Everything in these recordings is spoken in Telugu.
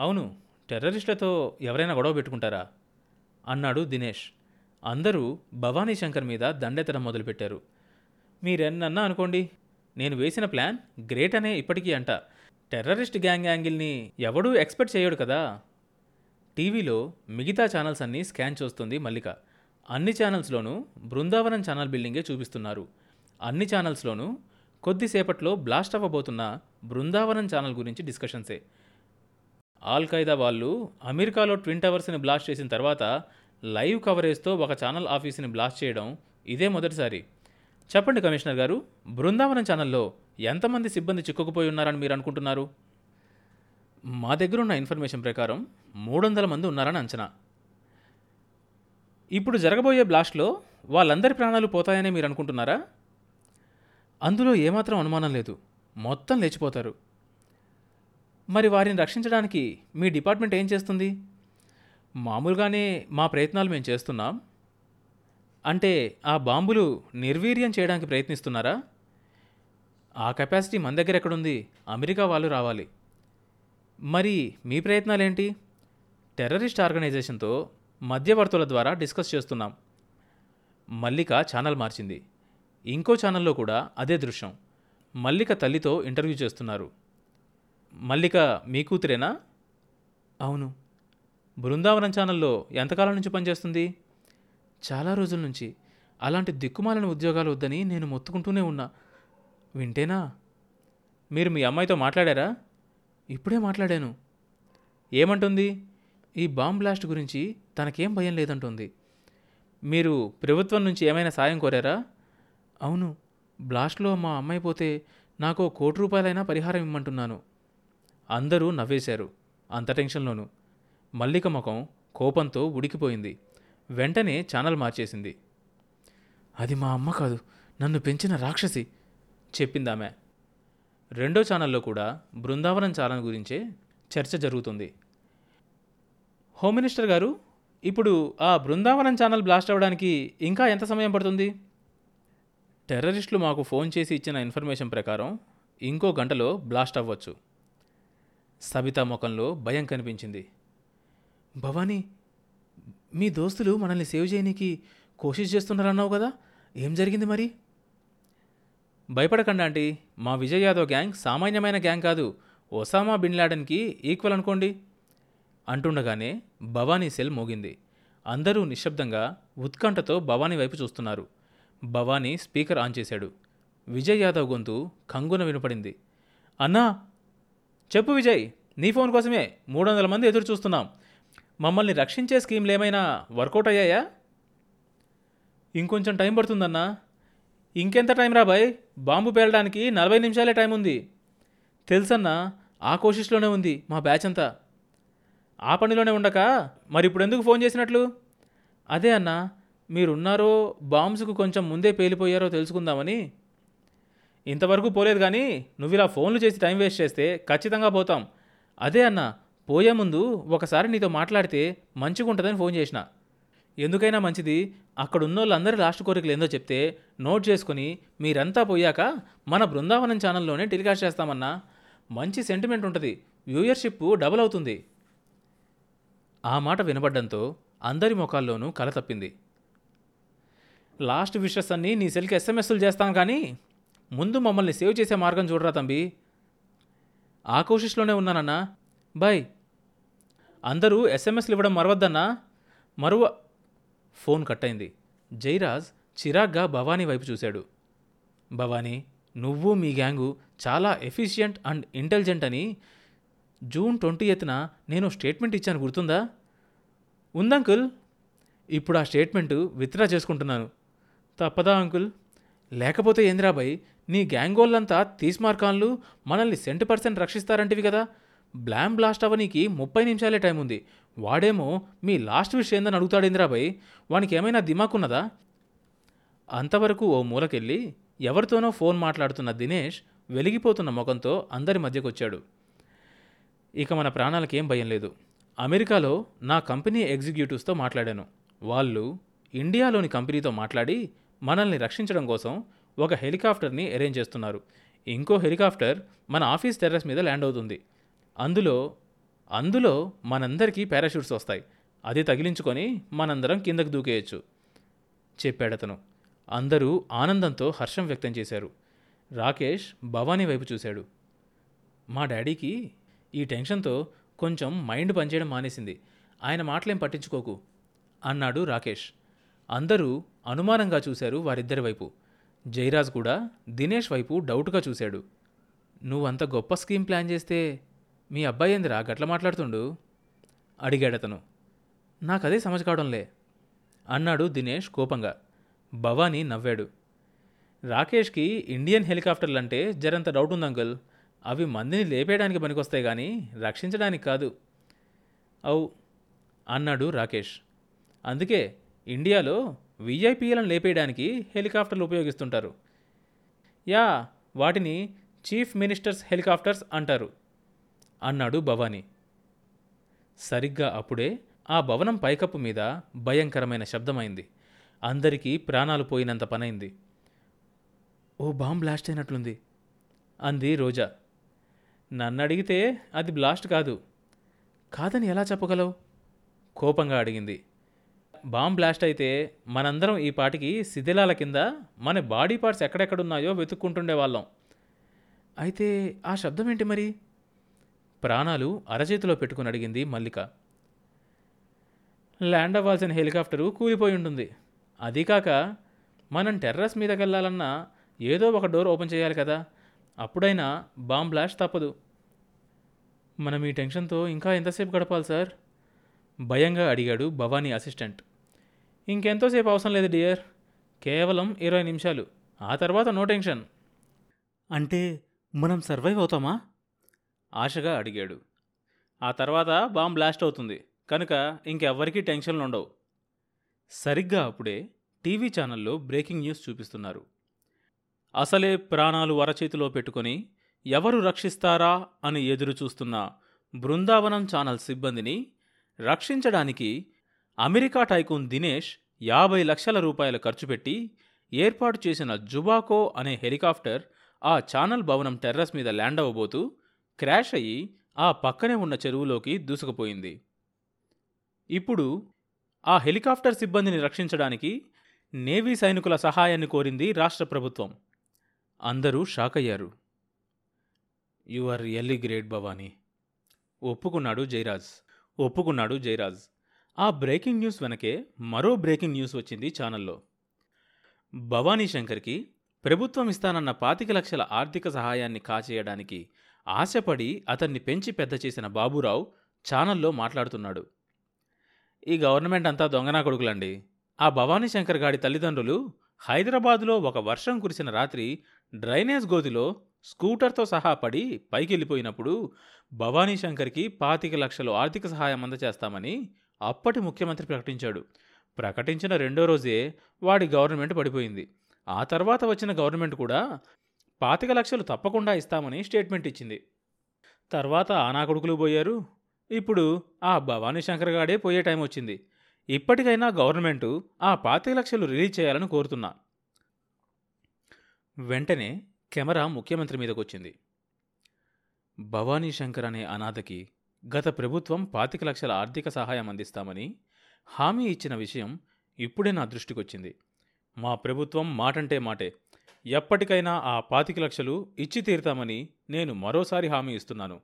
అవును టెర్రరిస్టులతో ఎవరైనా గొడవ పెట్టుకుంటారా? అన్నాడు దినేష్. అందరూ భవానీ శంకర్ మీద దండెత్తడం మొదలుపెట్టారు. మీరెన్నన్నా అనుకోండి నేను వేసిన ప్లాన్ గ్రేట్ అనే ఇప్పటికీ అంట. టెర్రరిస్ట్ గ్యాంగ్ యాంగిల్ని ఎవడూ ఎక్స్పెక్ట్ చేయడు కదా? టీవీలో మిగతా ఛానల్స్ అన్నీ స్కాన్ చేస్తుంది మల్లిక. అన్ని ఛానల్స్లోనూ బృందావనం ఛానల్ బిల్డింగే చూపిస్తున్నారు. అన్ని ఛానల్స్లోనూ కొద్దిసేపట్లో బ్లాస్ట్ అవ్వబోతున్న బృందావనం ఛానల్ గురించి డిస్కషన్సే. ఆల్ ఖైదా వాళ్ళు అమెరికాలో ట్విన్ టవర్స్ని బ్లాస్ట్ చేసిన తర్వాత లైవ్ కవరేజ్తో ఒక ఛానల్ ఆఫీస్ని బ్లాస్ట్ చేయడం ఇదే మొదటిసారి. చెప్పండి కమిషనర్ గారు బృందావనం ఛానల్లో ఎంతమంది సిబ్బంది చిక్కుకుపోయి ఉన్నారని మీరు అనుకుంటున్నారు? మా దగ్గర ఉన్న ఇన్ఫర్మేషన్ ప్రకారం మూడు వందల మంది ఉన్నారని అంచనా. ఇప్పుడు జరగబోయే బ్లాస్ట్లో వాళ్ళందరి ప్రాణాలు పోతాయని మీరు అనుకుంటున్నారా? అందులో ఏమాత్రం అనుమానం లేదు. మొత్తం లేచిపోతారు. మరి వారిని రక్షించడానికి మీ డిపార్ట్మెంట్ ఏం చేస్తుంది? మామూలుగానే మా ప్రయత్నాలు మేము చేస్తున్నాం. అంటే ఆ బాంబులు నిర్వీర్యం చేయడానికి ప్రయత్నిస్తున్నారా? ఆ కెపాసిటీ మన దగ్గర ఎక్కడుంది? అమెరికా వాళ్ళు రావాలి. మరి మీ ప్రయత్నాలేంటి? టెర్రరిస్ట్ ఆర్గనైజేషన్తో మధ్యవర్తుల ద్వారా డిస్కస్ చేస్తున్నాం. మల్లిక ఛానల్ మార్చింది. ఇంకో ఛానల్లో కూడా అదే దృశ్యం. మల్లిక తల్లితో ఇంటర్వ్యూ చేస్తున్నారు. మల్లిక మీ కూతురేనా? అవును. బృందావనం ఛానల్లో ఎంతకాలం నుంచి పనిచేస్తుంది? చాలా రోజుల నుంచి. అలాంటి దిక్కుమాలిన ఉద్యోగాలు వద్దని నేను మొత్తుకుంటూనే ఉన్నా. వింటేనా? మీరు మీ అమ్మాయితో మాట్లాడారా? ఇప్పుడే మాట్లాడాను. ఏమంటుంది? ఈ బాంబ్ బ్లాస్ట్ గురించి తనకేం భయం లేదంటుంది. మీరు ప్రభుత్వం నుంచి ఏమైనా సాయం కోరారా? అవును. బ్లాస్ట్లో మా అమ్మాయి పోతే నాకు కోటి రూపాయలైనా పరిహారం ఇమ్మంటున్నాను. అందరూ నవ్వేశారు. అంత టెన్షన్లోనూ. మల్లిక ముఖం కోపంతో ఉడికిపోయింది. వెంటనే ఛానల్ మార్చేసింది. అది మా అమ్మ కాదు నన్ను పెంచిన రాక్షసి చెప్పిందామె. రెండో ఛానల్లో కూడా బృందావనం ఛానల్ గురించే చర్చ జరుగుతుంది. హోమ్ మినిస్టర్ గారు ఇప్పుడు ఆ బృందావనం ఛానల్ బ్లాస్ట్ అవ్వడానికి ఇంకా ఎంత సమయం పడుతుంది? టెర్రరిస్టులు మాకు ఫోన్ చేసి ఇచ్చిన ఇన్ఫర్మేషన్ ప్రకారం ఇంకో గంటలో బ్లాస్ట్ అవ్వచ్చు. సబితా ముఖంలో భయం కనిపించింది. భవానీ మీ దోస్తులు మనల్ని సేవ్ చేయనీకి కోషిష్ చేస్తున్నారన్నావు కదా? ఏం జరిగింది మరి? భయపడకండి ఆంటీ. మా విజయ్ యాదవ్ గ్యాంగ్ సామాన్యమైన గ్యాంగ్ కాదు. ఒసామా బిన్ లాడెన్కి ఈక్వల్ అనుకోండి. అంటుండగానే భవానీ సెల్ మోగింది. అందరూ నిశ్శబ్దంగా ఉత్కంఠతో భవానీ వైపు చూస్తున్నారు. భవానీ స్పీకర్ ఆన్ చేశాడు. విజయ్ యాదవ్ గొంతు కంగున వినపడింది. అన్నా చెప్పు విజయ్ నీ ఫోన్ కోసమే మూడు వందల మంది ఎదురు చూస్తున్నాం. మమ్మల్ని రక్షించే స్కీమ్లు ఏమైనా వర్కౌట్ అయ్యాయా? ఇంకొంచెం టైం పడుతుందన్నా. ఇంకెంత టైం రాబాయ్ బాంబు పేలడానికి నలభై నిమిషాలే టైం ఉంది. తెలుసన్నా ఆ కోషిష్లోనే ఉంది మా బ్యాచ్ అంతా. ఆ పనిలోనే ఉండక మరి ఇప్పుడు ఎందుకు ఫోన్ చేసినట్లు? అదే అన్నా మీరున్నారో బాంబ్స్కు కొంచెం ముందే పేలిపోయారో తెలుసుకుందామని. ఇంతవరకు పోలేదు కానీ నువ్వు ఇలా ఫోన్లు చేసి టైం వేస్ట్ చేస్తే ఖచ్చితంగా పోతాం. అదే అన్న పోయే ముందు ఒకసారి నీతో మాట్లాడితే మంచిగా ఉంటుందని ఫోన్ చేసిన. ఎందుకైనా మంచిది అక్కడున్న వాళ్ళందరి లాస్ట్ కోరికలు ఏందో చెప్తే నోట్ చేసుకుని మీరంతా పోయాక మన బృందావనం ఛానల్లోనే టెలికాస్ట్ చేస్తామన్నా. మంచి సెంటిమెంట్ ఉంటుంది వ్యూయర్షిప్ డబుల్ అవుతుంది. ఆ మాట వినబడ్డంతో అందరి ముఖాల్లోనూ కల తప్పింది. లాస్ట్ విషెస్ అన్నీ నీ సెల్కి ఎస్ఎంఎస్లు చేస్తాను కానీ ముందు మమ్మల్ని సేవ్ చేసే మార్గం చూడరా తంబి? ఆ కోషిష్లోనే ఉన్నానన్నా బాయ్ అందరూ ఎస్ఎంఎస్లు ఇవ్వడం మరవద్దన్నా. మరువ ఫోన్ కట్ అయింది జైరాజ్ చిరాగ్గా భవానీ వైపు చూశాడు. భవానీ నువ్వు మీ గ్యాంగు చాలా ఎఫిషియంట్ అండ్ ఇంటెలిజెంట్ అని జూన్ ట్వంటీ ఎత్తున నేను స్టేట్మెంట్ ఇచ్చాను గుర్తుందా? ఉందంకుల్. ఇప్పుడు ఆ స్టేట్మెంటు విత్డ్రా చేసుకుంటున్నాను. తప్పదా అంకుల్? లేకపోతే ఏంద్రాబాయ్ నీ గ్యాంగోళ్ళంతా తీస్మార్కాన్లు మనల్ని సెంట్ పర్సెంట్ రక్షిస్తారంటివి కదా. బ్లామ్ బ్లాస్ట్ అవ్వనీకి ముప్పై నిమిషాలే టైం ఉంది వాడేమో మీ లాస్ట్ విష్ ఏందని అడుగుతాడు ఇంద్రాబాయ్ వానికి ఏమైనా దిమాకున్నదా? అంతవరకు ఓ మూలకెళ్ళి ఎవరితోనో ఫోన్ మాట్లాడుతున్న దినేష్ వెలిగిపోతున్న ముఖంతో అందరి మధ్యకొచ్చాడు. ఇక మన ప్రాణాలకేం భయం లేదు. అమెరికాలో నా కంపెనీ ఎగ్జిక్యూటివ్స్తో మాట్లాడాను. వాళ్ళు ఇండియాలోని కంపెనీతో మాట్లాడి మనల్ని రక్షించడం కోసం ఒక హెలికాప్టర్ని అరేంజ్ చేస్తున్నారు. ఇంకో హెలికాప్టర్ మన ఆఫీస్ టెర్రస్ మీద ల్యాండ్ అవుతుంది. అందులో అందులో మనందరికీ పారాషూట్స్ వస్తాయి. అది తగిలించుకొని మనందరం కిందకు దూకేయచ్చు చెప్పాడతను అందరూ ఆనందంతో హర్షం వ్యక్తం చేశారు. రాకేష్ భవానీ వైపు చూశాడు. మా డాడీకి ఈ టెన్షన్తో కొంచెం మైండ్ పనిచేయడం మానేసింది. ఆయన మాటలేం పట్టించుకోకు అన్నాడు రాకేష్. అందరూ అనుమానంగా చూశారు వారిద్దరి వైపు. జయరాజ్ కూడా దినేష్ వైపు డౌట్గా చూశాడు. నువ్వంత గొప్ప స్కీమ్ ప్లాన్ చేస్తే మీ అబ్బాయి ఏందిరా గట్ల మాట్లాడుతుండు? అడిగాడతను నాకదే సమజ్ కావడంలే అన్నాడు దినేష్ కోపంగా. భవానీ నవ్వాడు. రాకేష్కి ఇండియన్ హెలికాప్టర్లంటే జరంత డౌట్ ఉంది అంకుల్. అవి మందిని లేపేయడానికి పనికొస్తాయి కానీ రక్షించడానికి కాదు. అవు అన్నాడు రాకేష్. అందుకే ఇండియాలో వీఐపీలను లేపేయడానికి హెలికాప్టర్లు ఉపయోగిస్తుంటారు. యా వాటిని చీఫ్ మినిస్టర్స్ హెలికాప్టర్స్ అంటారు అన్నాడు భవానీ. సరిగ్గా అప్పుడే ఆ భవనం పైకప్పు మీద భయంకరమైన శబ్దమైంది. అందరికీ ప్రాణాలు పోయినంత పనైంది. ఓ బాంబ్ బ్లాస్ట్ అయినట్లుంది అంది రోజా. నన్ను అడిగితే అది బ్లాస్ట్ కాదు. కాదని ఎలా చెప్పగలవు? కోపంగా అడిగింది బాంబ్ బ్లాస్ట్ అయితే మనందరం ఈ పాటికి శిథిలాల కింద మన బాడీ పార్ట్స్ ఎక్కడెక్కడున్నాయో వెతుక్కుంటుండే వాళ్ళం. అయితే ఆ శబ్దం ఏంటి మరి? ప్రాణాలు అరచేతిలో పెట్టుకుని అడిగింది మల్లిక. ల్యాండ్ అవ్వాల్సిన హెలికాప్టరు కూలిపోయి ఉంటుంది. అది కాక మనం టెర్రస్ మీదకి వెళ్ళాలన్నా ఏదో ఒక డోర్ ఓపెన్ చేయాలి కదా. అప్పుడైనా బాంబ్ బ్లాస్ట్ తప్పదు. మనం ఈ టెన్షన్తో ఇంకా ఎంతసేపు గడపాలి సార్? భయంగా అడిగాడు భవానీ అసిస్టెంట్. ఇంకెంతోసేపు అవసరం లేదు డియర్. కేవలం ఇరవై నిమిషాలు. ఆ తర్వాత నో టెన్షన్. అంటే మనం సర్వైవ్ అవుతామా? ఆశగా అడిగాడు. ఆ తర్వాత బాంబ్ బ్లాస్ట్ అవుతుంది. కనుక ఇంకెవ్వరికీ టెన్షన్లు ఉండవు. సరిగ్గా అప్పుడే టీవీ ఛానల్లో బ్రేకింగ్ న్యూస్ చూపిస్తున్నారు. అసలే ప్రాణాలు అరచేతిలో పెట్టుకొని ఎవరు రక్షిస్తారా అని ఎదురు చూస్తున్న బృందావనం ఛానల్ సిబ్బందిని రక్షించడానికి అమెరికా టైకూన్ దినేష్ యాభై లక్షల రూపాయలు ఖర్చు పెట్టి ఏర్పాటు చేసిన జుబాకో అనే హెలికాప్టర్ ఆ ఛానల్ భవనం టెర్రస్ మీద ల్యాండ్ అవ్వబోతూ క్రాష్ అయ్యి ఆ పక్కనే ఉన్న చెరువులోకి దూసుకుపోయింది. ఇప్పుడు ఆ హెలికాప్టర్ సిబ్బందిని రక్షించడానికి నేవీ సైనికుల సహాయాన్ని కోరింది రాష్ట్ర ప్రభుత్వం. అందరూ షాక్ అయ్యారు. You are really great Bhavani. ఒప్పుకున్నాడు జయరాజ్ ఒప్పుకున్నాడు జయరాజ్ ఆ బ్రేకింగ్ న్యూస్ వెనకే మరో బ్రేకింగ్ న్యూస్ వచ్చింది ఛానల్లో. భవానీ శంకర్కి ప్రభుత్వం ఇస్తానన్న పాతిక లక్షల ఆర్థిక సహాయాన్ని కాచేయడానికి ఆశపడి అతన్ని పెంచి పెద్ద చేసిన బాబురావు ఛానల్లో మాట్లాడుతున్నాడు. ఈ గవర్నమెంట్ అంతా దొంగనా కొడుకులండి. ఆ భవానీ శంకర్ గాడి తల్లిదండ్రులు హైదరాబాదులో ఒక వర్షం కురిసిన రాత్రి డ్రైనేజ్ గోదిలో స్కూటర్తో సహా పడి పైకి వెళ్ళిపోయినప్పుడు భవానీ శంకర్కి పాతిక లక్షలు ఆర్థిక సహాయం అందజేస్తామని అప్పటి ముఖ్యమంత్రి ప్రకటించాడు. ప్రకటించిన రెండో రోజే వాడి గవర్నమెంట్ పడిపోయింది. ఆ తర్వాత వచ్చిన గవర్నమెంట్ కూడా పాతిక లక్షలు తప్పకుండా ఇస్తామని స్టేట్మెంట్ ఇచ్చింది. తర్వాత ఆనా కొడుకులు పోయారు. ఇప్పుడు ఆ భవానీ శంకర్ గాడే పోయే టైం వచ్చింది. ఇప్పటికైనా గవర్నమెంటు ఆ పాతిక లక్షలు రిలీజ్ చేయాలని కోరుతున్నా. వెంటనే కెమెరా ముఖ్యమంత్రి మీదకొచ్చింది. భవానీ శంకర్ అనే అనాథకి గత ప్రభుత్వం పాతిక లక్షల ఆర్థిక సహాయం అందిస్తామని హామీ ఇచ్చిన విషయం ఇప్పుడే నా దృష్టికొచ్చింది. మా ప్రభుత్వం మాటంటే మాటే. ఎప్పటికైనా ఆ పాతిక లక్షలు ఇచ్చి తీరుతామని నేను మరోసారి హామీ ఇస్తున్నాను.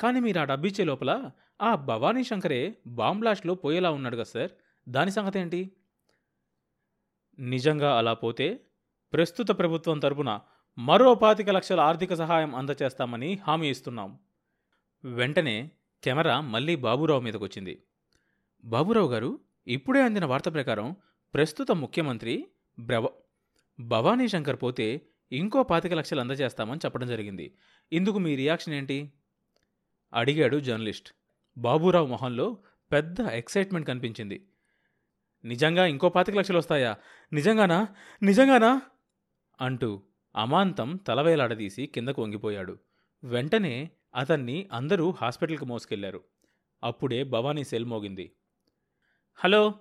కానీ మీరు ఆ డబ్బిచ్చే లోపల ఆ భవానీ శంకరే బాంబ్లాస్ట్లో పోయేలా ఉన్నాడు కదా సార్. దాని సంగతి ఏంటి నిజంగా అలా పోతే ప్రస్తుత ప్రభుత్వం తరపున మరో పాతిక లక్షల ఆర్థిక సహాయం అందచేస్తామని హామీ ఇస్తున్నాం. వెంటనే కెమెరా మళ్ళీ బాబురావు మీదకొచ్చింది. బాబురావు గారు ఇప్పుడే అందిన వార్త ప్రకారం ప్రస్తుత ముఖ్యమంత్రి బ్రవ భవానీ శంకర్ పోతే ఇంకో పాతిక లక్షలు అందజేస్తామని చెప్పడం జరిగింది. ఇందుకు మీ రియాక్షన్ ఏంటి? అడిగాడు జర్నలిస్ట్. బాబురావు మొహంలో పెద్ద ఎక్సైట్మెంట్ కనిపించింది. నిజంగా ఇంకో పాతిక లక్షలు వస్తాయా? నిజంగానా? నిజంగానా? అంటూ అమాంతం తలవేలాడదీసి కిందకు వంగిపోయాడు. వెంటనే అతన్ని అందరూ హాస్పిటల్కి మోసుకెళ్ళారు. అప్పుడే భవానీ సెల్ మోగింది. హలో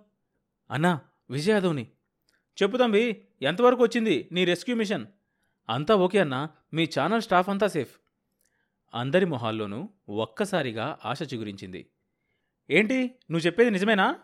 అన్నా విజయాదవ్ని. చెప్పు తంబి ఎంతవరకు వచ్చింది నీ రెస్క్యూ మిషన్? అంతా ఓకే అన్నా మీ ఛానల్ స్టాఫ్ అంతా సేఫ్. అందరి మొహాల్లోనూ ఒక్కసారిగా ఆశ చిగురించింది. ఏంటి నువ్వు చెప్పేది నిజమేనా?